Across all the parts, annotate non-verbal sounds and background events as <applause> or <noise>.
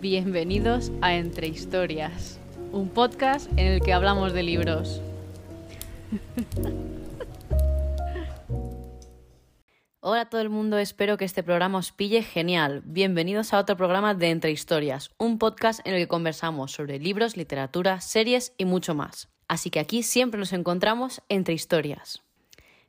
Bienvenidos a Entre Historias, un podcast en el que hablamos de libros. <laughs> Hola a todo el mundo, espero que este programa os pille genial. Bienvenidos a otro programa de Entre Historias, un podcast en el que conversamos sobre libros, literatura, series y mucho más. Así que aquí siempre nos encontramos entre historias.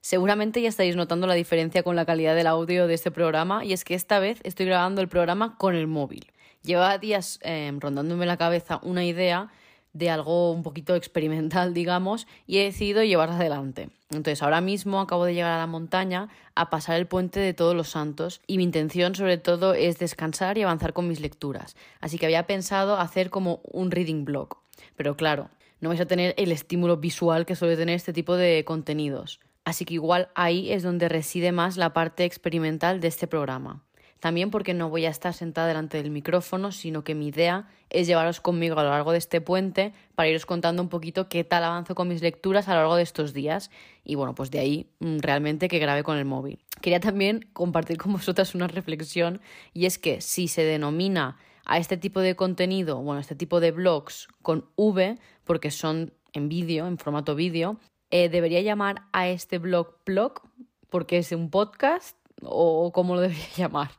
Seguramente ya estáis notando la diferencia con la calidad del audio de este programa y es que esta vez estoy grabando el programa con el móvil. Llevaba días em, rondándome la cabeza una idea de algo un poquito experimental, digamos, y he decidido llevarla adelante. Entonces, ahora mismo acabo de llegar a la montaña a pasar el puente de todos los santos y mi intención sobre todo es descansar y avanzar con mis lecturas. Así que había pensado hacer como un reading blog. Pero claro, no vais a tener el estímulo visual que suele tener este tipo de contenidos. Así que igual ahí es donde reside más la parte experimental de este programa. También porque no voy a estar sentada delante del micrófono, sino que mi idea es llevaros conmigo a lo largo de este puente para iros contando un poquito qué tal avanzo con mis lecturas a lo largo de estos días. Y bueno, pues de ahí mm, realmente que grabé con el móvil. Quería también compartir con vosotras una reflexión y es que si se denomina a este tipo de contenido, bueno, este tipo de blogs con V, porque son en vídeo, en formato vídeo, eh, debería llamar a este blog blog porque es un podcast o cómo lo <laughs> debería llamar.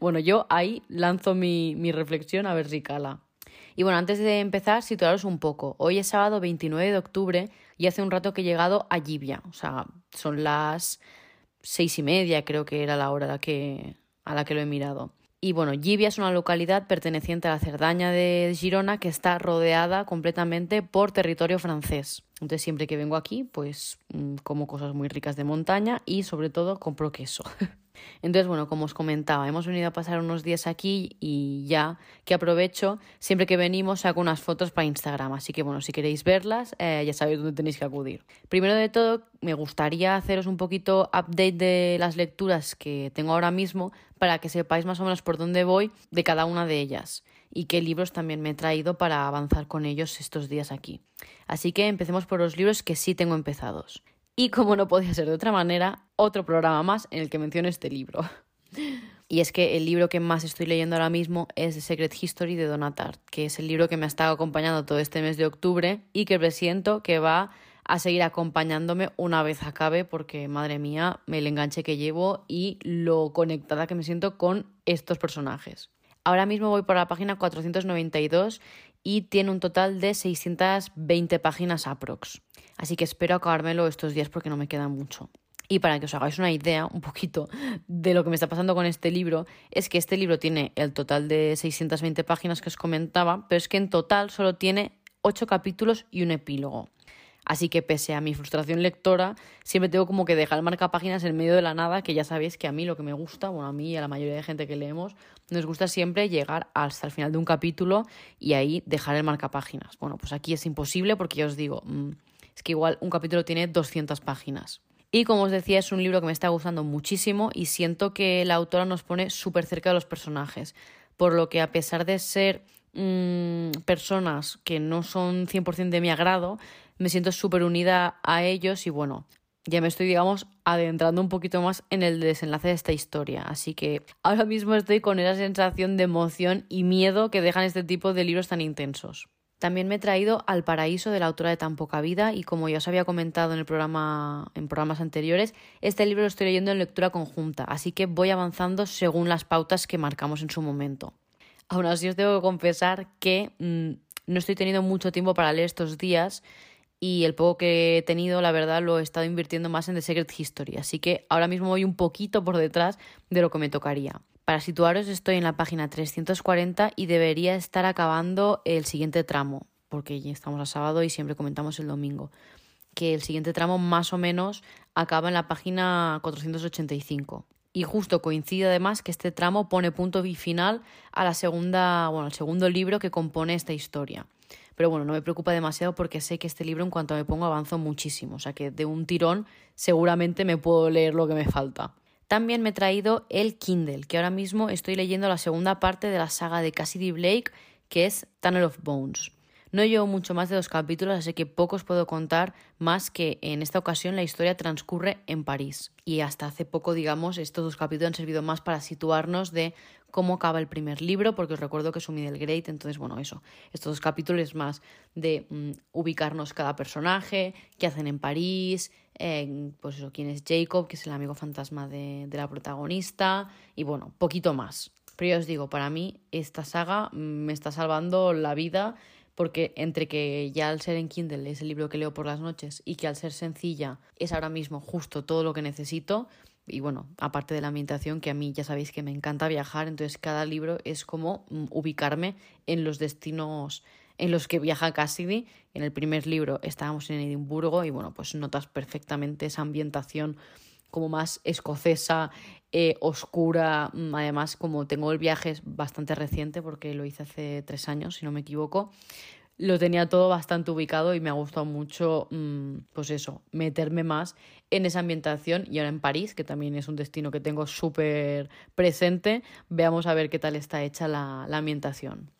Bueno, yo ahí lanzo mi, mi reflexión a ver. Y bueno, antes de empezar, situaros un poco. Hoy es sábado 29 de octubre y hace un rato que he llegado a Gibia. O sea, son las seis y media, creo que era la hora a la que, a la que lo he mirado. Y bueno, Gibia es una localidad perteneciente a la Cerdaña de Girona que está rodeada completamente por territorio francés. Entonces siempre que vengo aquí, pues mm, como cosas muy ricas de montaña y sobre todo compro queso. <laughs> Entonces, bueno, como os comentaba, hemos venido a pasar unos días aquí y ya que aprovecho, siempre que venimos saco unas fotos para Instagram. Así que, bueno, si queréis verlas, eh, ya sabéis dónde tenéis que acudir. Primero de todo, me gustaría haceros un poquito update de las lecturas que tengo ahora mismo para que sepáis más o menos por dónde voy de cada una de ellas y qué libros también me he traído para avanzar con ellos estos días aquí. Así que empecemos por los libros que sí tengo empezados. Y como no podía ser de otra manera, otro programa más en el que menciono este libro. <laughs> Y es que el libro que más estoy leyendo ahora mismo es The Secret History de Donatart, que es el libro que me ha estado acompañando todo este mes de octubre y que presiento que va a seguir acompañándome una vez acabe porque, madre mía, el enganche que llevo y lo conectada que me siento con estos personajes. Ahora mismo voy por la página 492 y tiene un total de 620 páginas aprox. Así que espero acabármelo estos días porque no me queda mucho. Y para que os hagáis una idea un poquito de lo que me está pasando con este libro, es que este libro tiene el total de 620 páginas que os comentaba, pero es que en total solo tiene 8 capítulos y un epílogo. Así que pese a mi frustración lectora, siempre tengo como que dejar el marcapáginas en medio de la nada, que ya sabéis que a mí lo que me gusta, bueno, a mí y a la mayoría de gente que leemos, nos gusta siempre llegar hasta el final de un capítulo y ahí dejar el marcapáginas. Bueno, pues aquí es imposible porque ya os digo, mm, es que igual un capítulo tiene 200 páginas. Y como os decía, es un libro que me está gustando muchísimo y siento que la autora nos pone súper cerca de los personajes. Por lo que a pesar de ser mmm, personas que no son 100% de mi agrado, me siento súper unida a ellos y bueno, ya me estoy, digamos, adentrando un poquito más en el desenlace de esta historia. Así que ahora mismo estoy con esa sensación de emoción y miedo que dejan este tipo de libros tan intensos. También me he traído Al paraíso de la autora de Tan poca vida y como ya os había comentado en el programa en programas anteriores, este libro lo estoy leyendo en lectura conjunta, así que voy avanzando según las pautas que marcamos en su momento. Aún así os tengo que confesar que mm, no estoy teniendo mucho tiempo para leer estos días y el poco que he tenido, la verdad, lo he estado invirtiendo más en The Secret History, así que ahora mismo voy un poquito por detrás de lo que me tocaría. Para situaros estoy en la página 340 y debería estar acabando el siguiente tramo, porque ya estamos a sábado y siempre comentamos el domingo, que el siguiente tramo más o menos acaba en la página 485. Y justo coincide además que este tramo pone punto y final a la segunda, bueno, al segundo libro que compone esta historia. Pero bueno, no me preocupa demasiado porque sé que este libro en cuanto me pongo avanzo muchísimo, o sea que de un tirón seguramente me puedo leer lo que me falta. También me he traído el Kindle, que ahora mismo estoy leyendo la segunda parte de la saga de Cassidy Blake, que es Tunnel of Bones. No llevo mucho más de dos capítulos, así que poco os puedo contar más que en esta ocasión la historia transcurre en París. Y hasta hace poco, digamos, estos dos capítulos han servido más para situarnos de cómo acaba el primer libro, porque os recuerdo que es un middle grade, entonces, bueno, eso, estos dos capítulos más de mm, ubicarnos cada personaje, qué hacen en París, pues eso, quién es Jacob, que es el amigo fantasma de, de la protagonista, y bueno, poquito más. Pero ya os digo, para mí esta saga me está salvando la vida porque entre que ya al ser en Kindle es el libro que leo por las noches y que al ser sencilla es ahora mismo justo todo lo que necesito, y bueno, aparte de la ambientación, que a mí ya sabéis que me encanta viajar, entonces cada libro es como mm, ubicarme en los destinos en los que viaja Cassidy. En el primer libro estábamos en Edimburgo y bueno, pues notas perfectamente esa ambientación como más escocesa, eh, oscura. Mm, además, como tengo el viaje es bastante reciente porque lo hice hace tres años, si no me equivoco, lo tenía todo bastante ubicado y me ha gustado mucho, mm, pues eso, meterme más en esa ambientación y ahora en París, que también es un destino que tengo súper presente, veamos a ver qué tal está hecha la, la ambientación.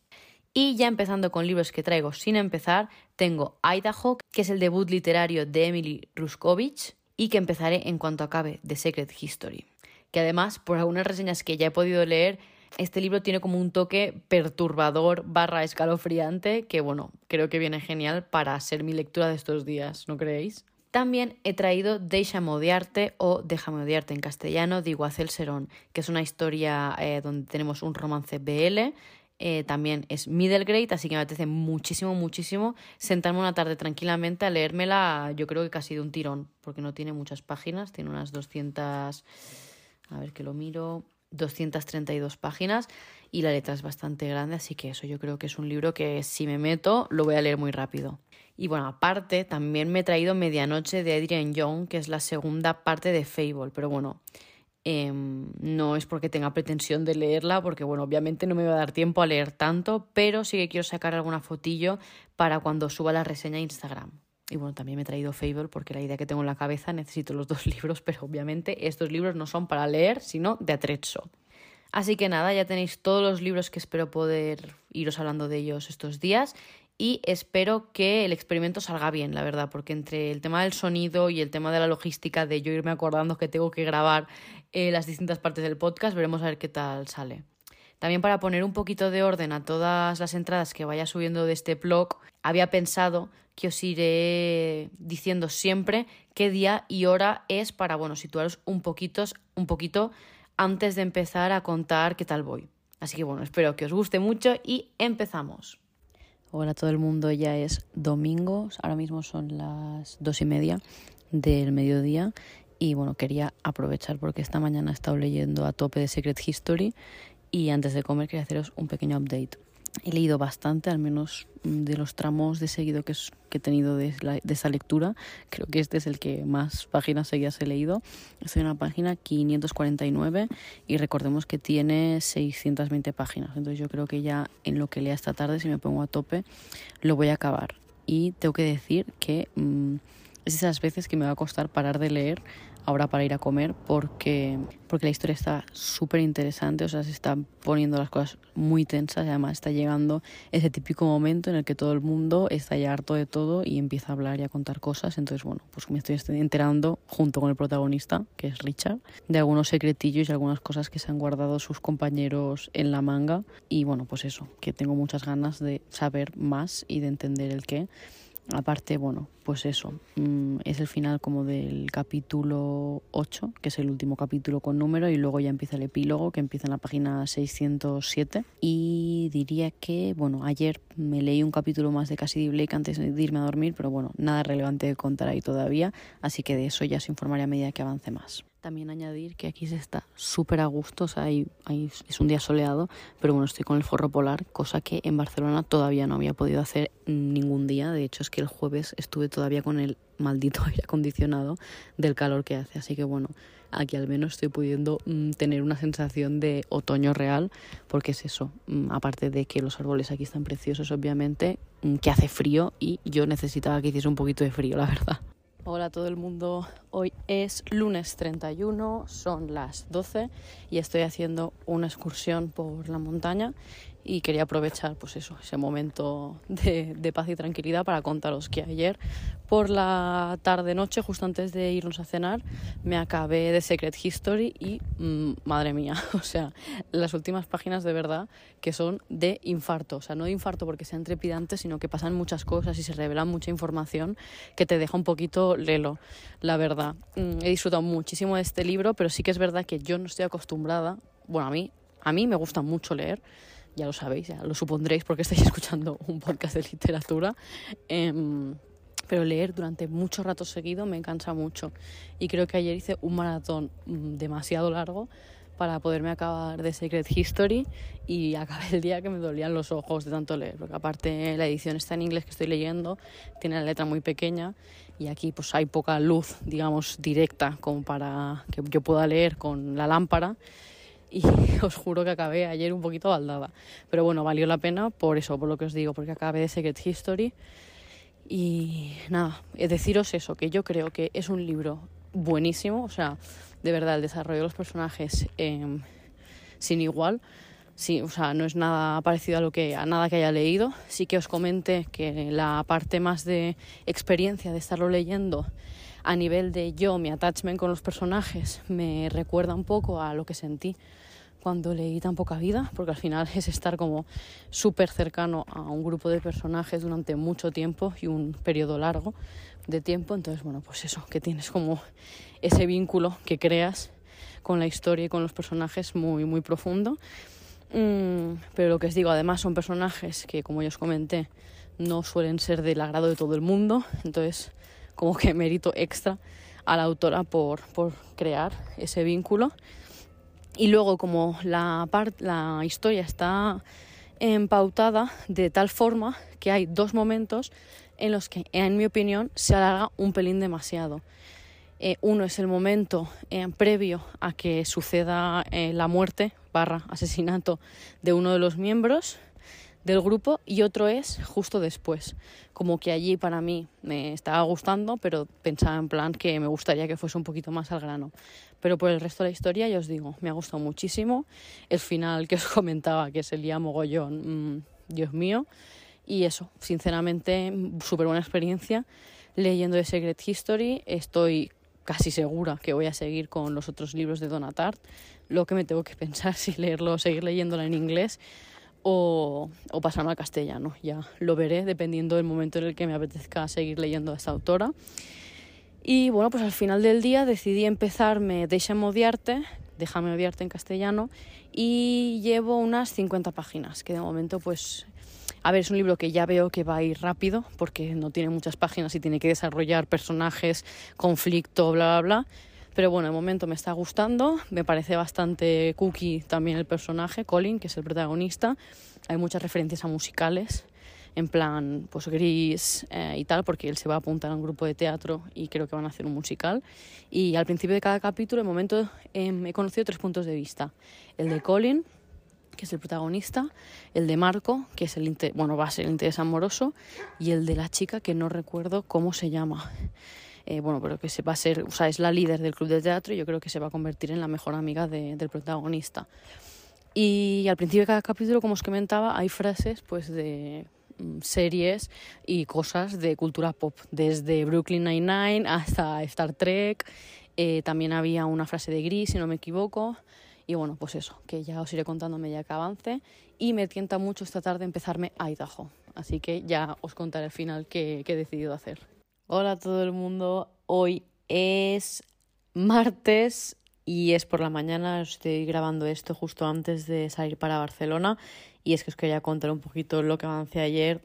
Y ya empezando con libros que traigo sin empezar, tengo Idaho, que es el debut literario de Emily Ruskovich y que empezaré en cuanto acabe The Secret History. Que además, por algunas reseñas que ya he podido leer, este libro tiene como un toque perturbador barra escalofriante que, bueno, creo que viene genial para ser mi lectura de estos días, ¿no creéis? También he traído Déjame odiarte o Déjame odiarte en castellano de Iguacel Serón, que es una historia eh, donde tenemos un romance BL. Eh, también es middle grade, así que me apetece muchísimo, muchísimo sentarme una tarde tranquilamente a leérmela, yo creo que casi de un tirón, porque no tiene muchas páginas, tiene unas 200, a ver que lo miro, 232 páginas y la letra es bastante grande, así que eso yo creo que es un libro que si me meto lo voy a leer muy rápido. Y bueno, aparte también me he traído Medianoche de Adrian Young, que es la segunda parte de Fable, pero bueno, em, no es porque tenga pretensión de leerla, porque bueno, obviamente no me va a dar tiempo a leer tanto, pero sí que quiero sacar alguna fotillo para cuando suba la reseña a Instagram. Y bueno, también me he traído Fable porque la idea que tengo en la cabeza necesito los <laughs> dos libros, pero obviamente estos libros no son para leer, sino de atrezzo. Así que nada, ya tenéis todos los libros que espero poder iros hablando de ellos estos días y espero que el experimento salga bien, la verdad, porque entre el tema del sonido y el tema de la logística de yo irme acordando que tengo que grabar eh, las distintas partes del podcast, veremos a ver qué tal sale. También para poner un poquito de orden a todas las entradas que vaya subiendo de este blog, había pensado que os iré diciendo siempre qué día y hora es para, bueno, situaros un poquito, un poquito antes de empezar a contar qué tal voy. Así que bueno, espero que os guste mucho y empezamos. Hola a todo el mundo, ya es domingo, ahora mismo son las dos y media del mediodía y bueno, quería aprovechar porque esta mañana he estado leyendo a tope de Secret History y antes de comer quería haceros un pequeño update. He leído bastante, al menos mm, de los tramos de seguido que, he tenido de, de, esa lectura. Creo que este es el que más páginas seguidas he leído. Estoy en la página 549 y recordemos que tiene 620 páginas. Entonces yo creo que ya en lo que lea esta tarde, si me pongo a tope, lo voy a acabar. Y tengo que decir que mm, es esas veces que me va a costar parar de leer ahora para ir a comer porque, porque la historia está súper interesante, o sea, se están poniendo las cosas muy tensas y además está llegando ese típico momento en el que todo el mundo está ya harto de todo y empieza a hablar y a contar cosas. Entonces, bueno, pues me estoy enterando junto con el protagonista, que es Richard, de algunos secretillos y algunas cosas que se han guardado sus compañeros en la manga. Y bueno, pues eso, que tengo muchas ganas de saber más y de entender el qué. Aparte, bueno, pues eso, mm, es el final como del capítulo 8, que es el último capítulo con número, y luego ya empieza el epílogo, que empieza en la página 607. Y diría que, bueno, ayer me leí un capítulo más de Cassidy Blake antes de irme a dormir, pero bueno, nada relevante de contar ahí todavía, así que de eso ya os informaré a medida que avance más. También añadir que aquí se está súper a gusto, o sea, hay, es un día soleado, pero bueno, estoy con el forro polar, cosa que en Barcelona todavía no había podido hacer ningún día. De hecho, es que el jueves estuve todavía con el maldito <laughs> aire acondicionado del calor que hace. Así que bueno, aquí al menos estoy pudiendo mm, tener una sensación de otoño real, porque es eso, mm, aparte de que los árboles aquí están preciosos, obviamente, mm, que hace frío y yo necesitaba que hiciese un poquito de frío, la verdad. Hola a todo el mundo, hoy es lunes 31, son las 12 y estoy haciendo una excursión por la montaña y quería aprovechar pues eso, ese momento de, paz y tranquilidad para contaros que ayer por la tarde noche, justo antes de irnos a cenar, me acabé de Secret History y mm, madre mía, <laughs> o sea, las últimas páginas de verdad que son de infarto, o sea, no de infarto porque sean trepidantes, sino que pasan muchas cosas y se revelan mucha información que te deja un poquito lelo, la verdad. Mm, he disfrutado muchísimo de este libro, pero sí que es verdad que yo no estoy acostumbrada, bueno, a mí, a mí me gusta mucho leer ya lo sabéis, ya lo supondréis porque estáis escuchando un podcast de literatura. Em, pero leer durante mucho rato seguido me cansa mucho. Y creo que ayer hice un maratón mm, demasiado largo para poderme acabar de Secret History y acabé el día que me dolían los ojos de tanto leer, porque aparte la edición está en inglés que estoy leyendo, tiene la letra muy pequeña y aquí pues hay poca luz, digamos, directa como para que yo pueda leer con la lámpara y <laughs> os juro que acabé ayer un poquito baldada. Pero bueno, valió la pena por eso, por lo que os digo, porque acabé de Secret History. Y nada, deciros eso, que yo creo que es un libro buenísimo, o sea, de verdad, el desarrollo de los personajes em, sin igual. Sí, o sea, no es nada parecido a lo que a nada que haya leído. Sí que os comenté que la parte más de experiencia de estarlo leyendo a nivel de yo, mi attachment con los personajes, me recuerda un poco a lo que sentí cuando leí tan poca vida, porque al final <laughs> es estar como súper cercano a un grupo de personajes durante mucho tiempo y un periodo largo de tiempo. Entonces, bueno, pues eso, que tienes como ese vínculo que creas con la historia y con los personajes muy, muy profundo. Mm, pero lo que os digo, además son personajes que, como ya os comenté, no suelen ser del agrado de todo el mundo. Entonces, como que mérito extra a la autora por, por crear ese vínculo. Y luego como la, la historia está empautada de tal forma que hay dos momentos en los que, en mi opinión, se alarga un pelín demasiado. Eh, uno es el momento eh, previo a que suceda eh, la muerte barra asesinato de uno de los miembros del grupo y otro es justo después. Como que allí para mí me estaba gustando, pero pensaba en plan que me gustaría que fuese un poquito más al grano. Pero por el resto de la historia, ya os digo, me ha gustado muchísimo. El final que os <laughs> comentaba, que es el día mogollón, mm, Dios mío. Y eso, sinceramente, súper buena experiencia leyendo The Secret History. Estoy casi segura que voy a seguir con los otros libros de Donatart. Lo que me tengo que <laughs> pensar si leerlo o seguir leyéndola en inglés o, o pasarme al castellano. Ya lo veré dependiendo del momento en el que me apetezca seguir leyendo a esta autora. Y bueno, pues al final del día decidí empezarme Déjame odiarte, Déjame odiarte en castellano, y llevo unas 50 páginas, que de momento pues... A ver, es un libro que ya veo que va a ir rápido, porque no tiene muchas páginas y tiene que desarrollar personajes, conflicto, bla, bla, bla pero bueno, de momento me está gustando, me parece bastante cookie también el personaje, Colin, que es el protagonista. Hay muchas referencias a musicales, en plan, pues gris eh, y tal, porque él se va a apuntar a un grupo de teatro y creo que van a hacer un musical. Y al principio de cada capítulo, de momento, em, he conocido tres puntos de vista. El de Colin, que es el protagonista, el de Marco, que es el bueno, va a ser el interés amoroso, y el de la chica que no recuerdo cómo se llama. Eh, bueno, pero que se va a ser, o sea, es la líder del club de teatro y yo creo que se va a convertir en la mejor amiga del protagonista. Y al principio de cada capítulo, como os comentaba, hay frases pues de mm, series y cosas de cultura pop, desde Brooklyn Nine-Nine hasta Star Trek. Eh, también había una frase de Gris, si no me equivoco. Y bueno, pues eso, que ya os iré contando a medida que avance. Y me tienta mucho esta tarde empezarme Idaho. Así que ya os contaré al final qué he decidido hacer. Hola a todo el mundo, hoy es martes y es por la mañana, estoy grabando esto justo antes de salir para Barcelona y es que os quería contar un poquito lo que avancé ayer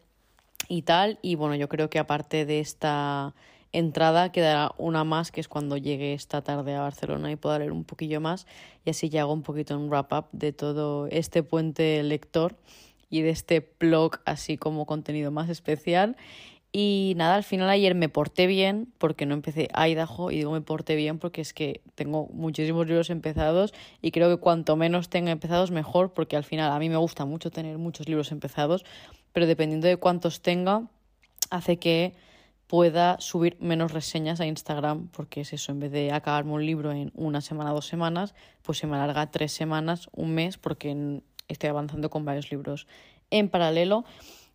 y tal. Y bueno, yo creo que aparte de esta entrada quedará una más que es cuando llegue esta tarde a Barcelona y pueda leer un poquillo más. Y así ya hago un poquito un wrap up de todo este puente lector y de este blog así como contenido más especial y nada, al final ayer me porté bien porque no empecé Idaho y digo me porté bien porque es que tengo muchísimos libros empezados y creo que cuanto menos tenga empezados mejor porque al final a mí me gusta mucho tener muchos libros empezados, pero dependiendo de cuántos tenga hace que pueda subir menos reseñas a Instagram porque es eso, en vez de acabarme un libro en una semana, dos semanas, pues se me alarga tres semanas, un mes porque estoy avanzando con varios libros en paralelo.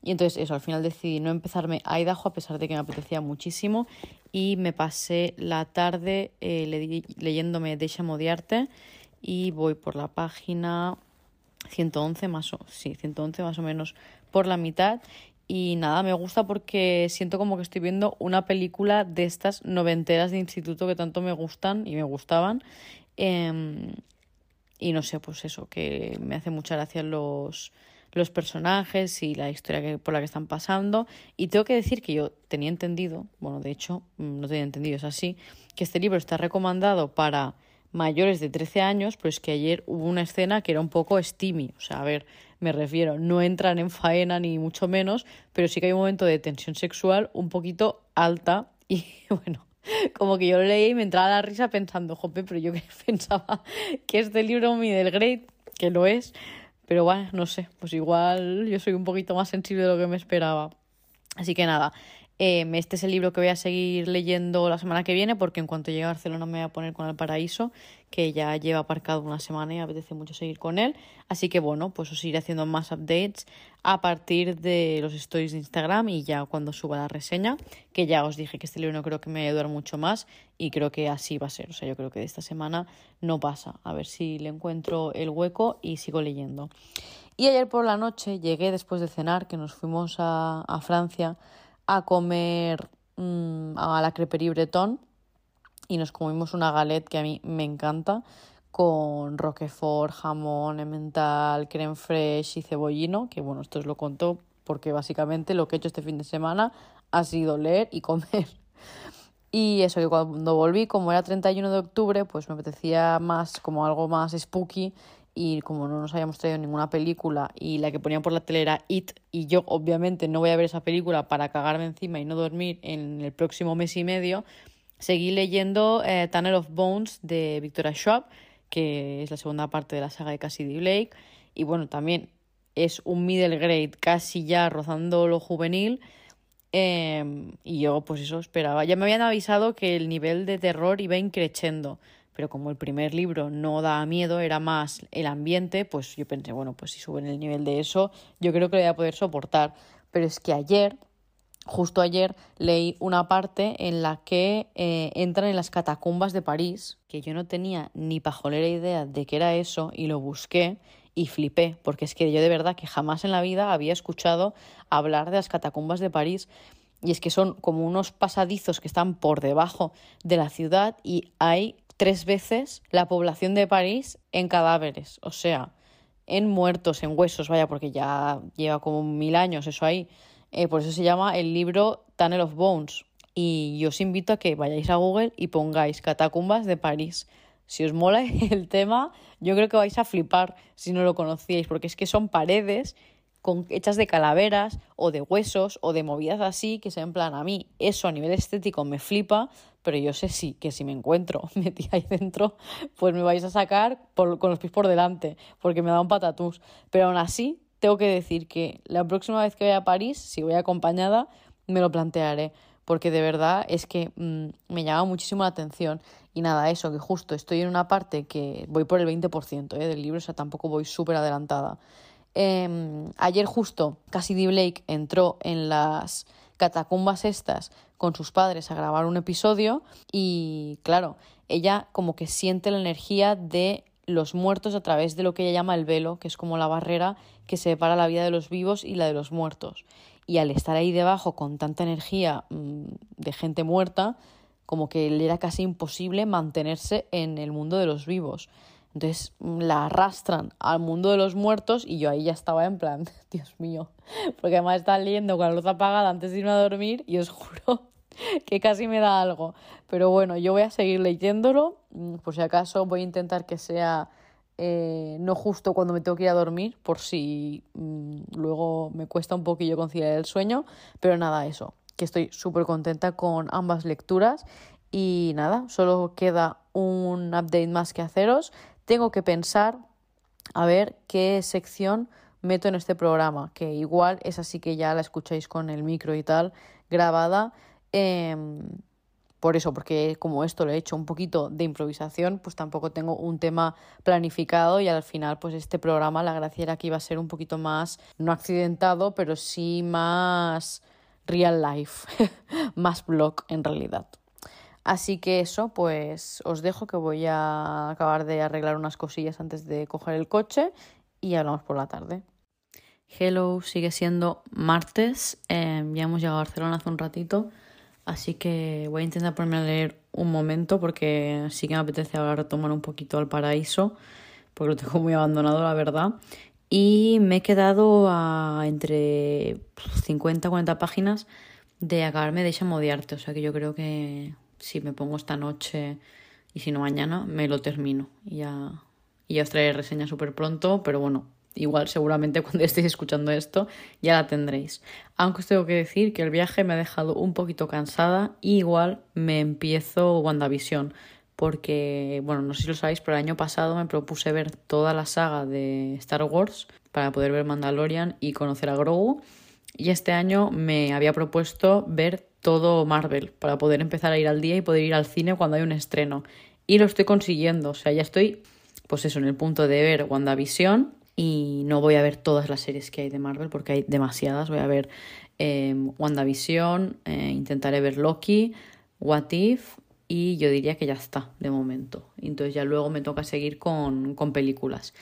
Y entonces eso, al final decidí no empezarme a Idaho a pesar de que me apetecía muchísimo y me pasé la tarde eh, leyéndome de Modiarte y voy por la página 111 más o, sí, 111 más o menos por la mitad y nada, me gusta porque siento como que estoy viendo una película de estas noventeras de instituto que tanto me gustan y me gustaban. Em, y no sé, pues eso, que me hace mucha gracia los, los personajes y la historia que, por la que están pasando. Y tengo que decir que yo tenía entendido, bueno, de hecho, mm, no tenía entendido, es así, que este libro está recomendado para mayores de 13 años, pero es que ayer hubo una escena que era un poco steamy. O sea, a ver, me refiero, no entran en faena ni mucho menos, pero sí que hay un momento de tensión sexual un poquito alta y <laughs> bueno. Como que yo lo leí y me entraba la risa pensando, jope, pero yo que <laughs> pensaba que este libro del Great, que lo es, pero bueno, no sé, pues igual yo soy un poquito más sensible de lo que me esperaba. Así que nada, eh, este es el libro que voy a seguir leyendo la semana que viene porque en cuanto llegue a Barcelona me voy a poner con El Paraíso, que ya lleva aparcado una semana y apetece mucho seguir con él. Así que bueno, pues os iré haciendo más updates a partir de los stories de Instagram y ya cuando suba la reseña, que ya os dije que este libro no creo que me dure mucho más y creo que así va a ser. O sea, yo creo que de esta semana no pasa. A ver si le encuentro el hueco y sigo leyendo. Y ayer por la noche llegué después de cenar, que nos fuimos a Francia a comer mm, a la creperie breton y nos comimos una galette que a mí me encanta con roquefort, jamón, emmental, creme fraiche y cebollino, que bueno, esto os lo contó porque básicamente lo que he hecho este fin de semana ha sido leer y comer. <laughs> Y eso que cuando volví, como era 31 de octubre, pues me apetecía más como algo más spooky y como no nos habíamos traído ninguna película y la que ponían por la tele era It y yo obviamente no voy a ver esa película para cagarme encima y no dormir en el próximo mes y medio, seguí leyendo eh, Tunnel of Bones de Victoria Schwab, que es la segunda parte de la saga de Cassidy Blake y bueno, también es un middle grade casi ya rozando lo juvenil em, y yo pues eso esperaba. Ya me habían avisado que el nivel de terror iba increciendo pero como el primer libro no da miedo, era más el ambiente, pues yo pensé, bueno, pues si suben el nivel de eso, yo creo que lo voy a poder soportar. Pero es que ayer, justo ayer, leí una parte en la que eh, entran en las catacumbas de París, que yo no tenía ni pajolera idea de qué era eso, y lo busqué y flipé, porque es que yo de verdad que jamás en la vida había escuchado hablar de las catacumbas de París. Y es que son como unos pasadizos que están por debajo de la ciudad y hay tres veces la población de París en cadáveres, o sea, en muertos, en huesos, vaya, porque ya lleva como mil años eso ahí. Eh, por eso se llama el libro Tunnel of Bones. Y yo os invito a que vayáis a Google y pongáis catacumbas de París. Si os mola <laughs> el tema, yo creo que vais a flipar si no lo conocíais, porque es que son paredes con, hechas de calaveras o de huesos o de movidas así, que se en plan a mí eso a nivel estético me flipa, pero yo sé sí que si me encuentro <laughs> metida ahí dentro, pues me vais a sacar con los pies por delante, porque me da un patatús. Pero aún así, tengo que decir que la próxima vez que vaya a París, si voy acompañada, me lo plantearé, porque de verdad es que mm, me llama muchísimo la atención. Y nada, eso, que justo estoy en una parte que voy por el 20% ¿eh? del libro, o sea, tampoco voy súper adelantada. Em, ayer justo Cassidy Blake entró en las catacumbas estas con sus padres a grabar un episodio y claro, ella como que siente la energía de los muertos a través de lo que ella llama el velo, que es como la barrera que separa la vida de los vivos y la de los muertos. Y al estar ahí debajo con tanta energía mm, de gente muerta, como que le era casi imposible mantenerse en el mundo de los vivos. Entonces mm, la arrastran al mundo de los muertos y yo ahí ya estaba en plan, <laughs> Dios mío, porque además estaba leyendo con la luz apagada antes de irme a dormir y os <laughs> juro que casi me da algo. Pero bueno, yo voy a seguir leyéndolo, mm, por si acaso voy a intentar que sea eh, no justo cuando me tengo que ir a dormir, por si mm, luego me cuesta un poquillo conciliar el sueño, pero nada, eso, que estoy súper contenta con ambas lecturas. Y nada, solo queda un update más que haceros tengo que pensar a ver qué sección meto en este programa, que igual es así que ya la escucháis con el micro y tal grabada. Em, por eso, porque como esto lo he hecho un poquito de improvisación, pues tampoco tengo un tema planificado y al final pues este programa la gracia era que iba a ser un poquito más, no accidentado, pero sí más real life, <laughs> más blog en realidad. Así que eso, pues os dejo que voy a acabar de arreglar unas cosillas antes de coger el coche y hablamos por la tarde. Hello, sigue siendo martes, eh, ya hemos llegado a Barcelona hace un ratito Así que voy a intentar ponerme a leer un momento porque sí que me apetece ahora retomar un poquito al paraíso, porque lo tengo muy abandonado, la verdad. Y me he quedado a entre 50 40 páginas de acabarme de Chamodiarte. O sea que yo creo que si me pongo esta noche y si no mañana, me lo termino. Y ya, y os traeré reseña súper pronto, pero bueno, igual seguramente <laughs> cuando estéis escuchando esto ya la tendréis. Aunque os tengo que decir que el viaje me ha dejado un poquito cansada y igual me empiezo WandaVision porque, bueno, no sé si lo sabéis, pero el año pasado me propuse ver toda la saga de Star Wars para poder ver Mandalorian y conocer a Grogu. Y este año me había propuesto ver todo Marvel para poder empezar a ir al día y poder ir al cine cuando hay un estreno. Y lo estoy consiguiendo, o sea, ya estoy, pues eso, en el punto de ver WandaVision y no voy a ver todas las series que hay de Marvel porque hay demasiadas. Voy a ver eh, WandaVision, intentaré ver Loki, What If y yo diría que ya está de momento. Entonces ya luego me toca seguir con, con películas.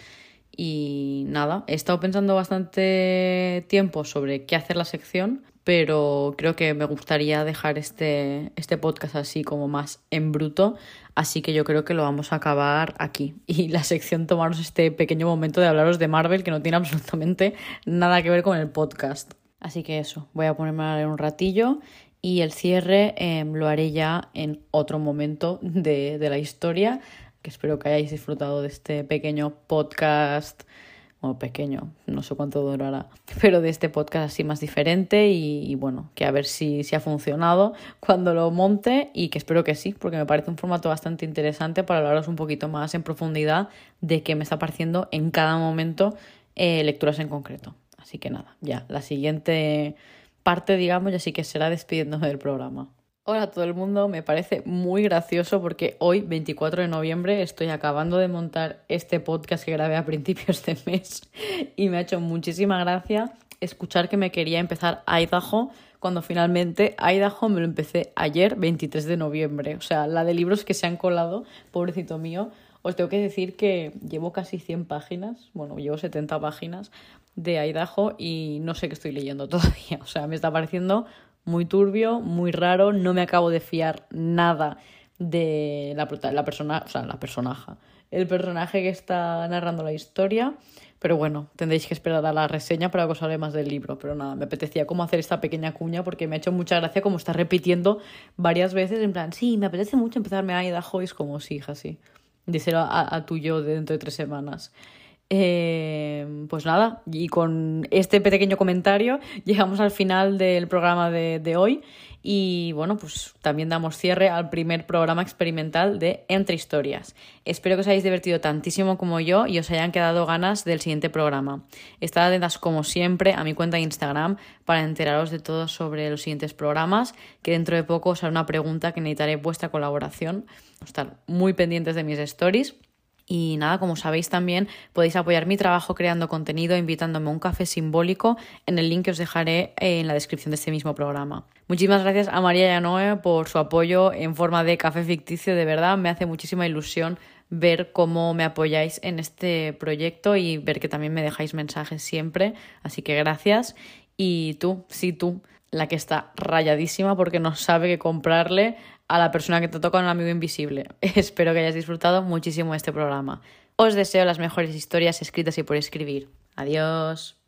Y nada, he estado pensando bastante tiempo sobre qué hacer la sección, pero creo que me gustaría dejar este, este podcast así como más en bruto, así que yo creo que lo vamos a acabar aquí. Y la sección tomaros este pequeño momento de hablaros de Marvel que no tiene absolutamente nada que ver con el podcast. Así que eso, voy a ponerme a leer un ratillo y el cierre em, lo haré ya en otro momento de, de la historia, que espero que hayáis disfrutado de este pequeño podcast o pequeño, no sé cuánto durará, pero de este podcast así más diferente y, bueno, que a ver si, si, ha funcionado cuando lo monte y que espero que sí, porque me parece un formato bastante interesante para hablaros un poquito más en profundidad de qué me está pareciendo en cada momento eh, lecturas en concreto. Así que nada, ya, la siguiente parte, digamos, ya sí que será despidiéndome del programa. Hola a todo el mundo, me parece muy gracioso porque hoy, 24 de noviembre, estoy acabando de montar este podcast que grabé a principios de mes <laughs> y me ha hecho muchísima gracia escuchar que me quería empezar Idaho cuando finalmente Idaho me lo empecé ayer, 23 de noviembre. O sea, la de libros que se han colado, pobrecito mío. Os tengo que decir que llevo casi 100 páginas, bueno, llevo 70 páginas de Idaho y no sé qué estoy leyendo <laughs> todavía. O sea, me está pareciendo muy turbio, muy raro, no me acabo de fiar nada de la, persona, o sea, la personaje, el personaje que está narrando la historia. Pero bueno, tendréis que esperar a la reseña para que os hable más del libro. Pero nada, me apetecía como hacer esta pequeña cuña porque me ha hecho mucha gracia como está repitiendo varias veces en plan, sí, me apetece mucho empezarme a Idaho y es como, sí, hija, sí. Díselo a, a tu yo de dentro de tres semanas. Eh, pues nada, y con este pequeño comentario <laughs> llegamos al final del programa de, de, hoy y bueno, pues también damos cierre al primer programa experimental de Entre Historias. Espero que os hayáis divertido tantísimo como yo y os hayan quedado ganas del siguiente programa. Estad atentas como siempre a mi cuenta de Instagram para enteraros de todo sobre los siguientes programas, que dentro de poco os haré una pregunta que necesitaré vuestra colaboración. Estar muy pendientes de mis stories. Y nada, como sabéis también podéis apoyar mi trabajo creando contenido invitándome a un café simbólico en el link que os dejaré en la descripción de este mismo programa. Muchísimas gracias a María y a Noé por su apoyo en forma de café ficticio, de verdad me hace muchísima ilusión ver cómo me apoyáis en este proyecto y ver que también me dejáis mensajes siempre, así que gracias. Y tú, sí tú, la que está rayadísima porque no sabe qué comprarle a la persona que te toca un amigo invisible. <laughs> Espero que hayas disfrutado muchísimo este programa. Os deseo las mejores historias escritas y por escribir. Adiós.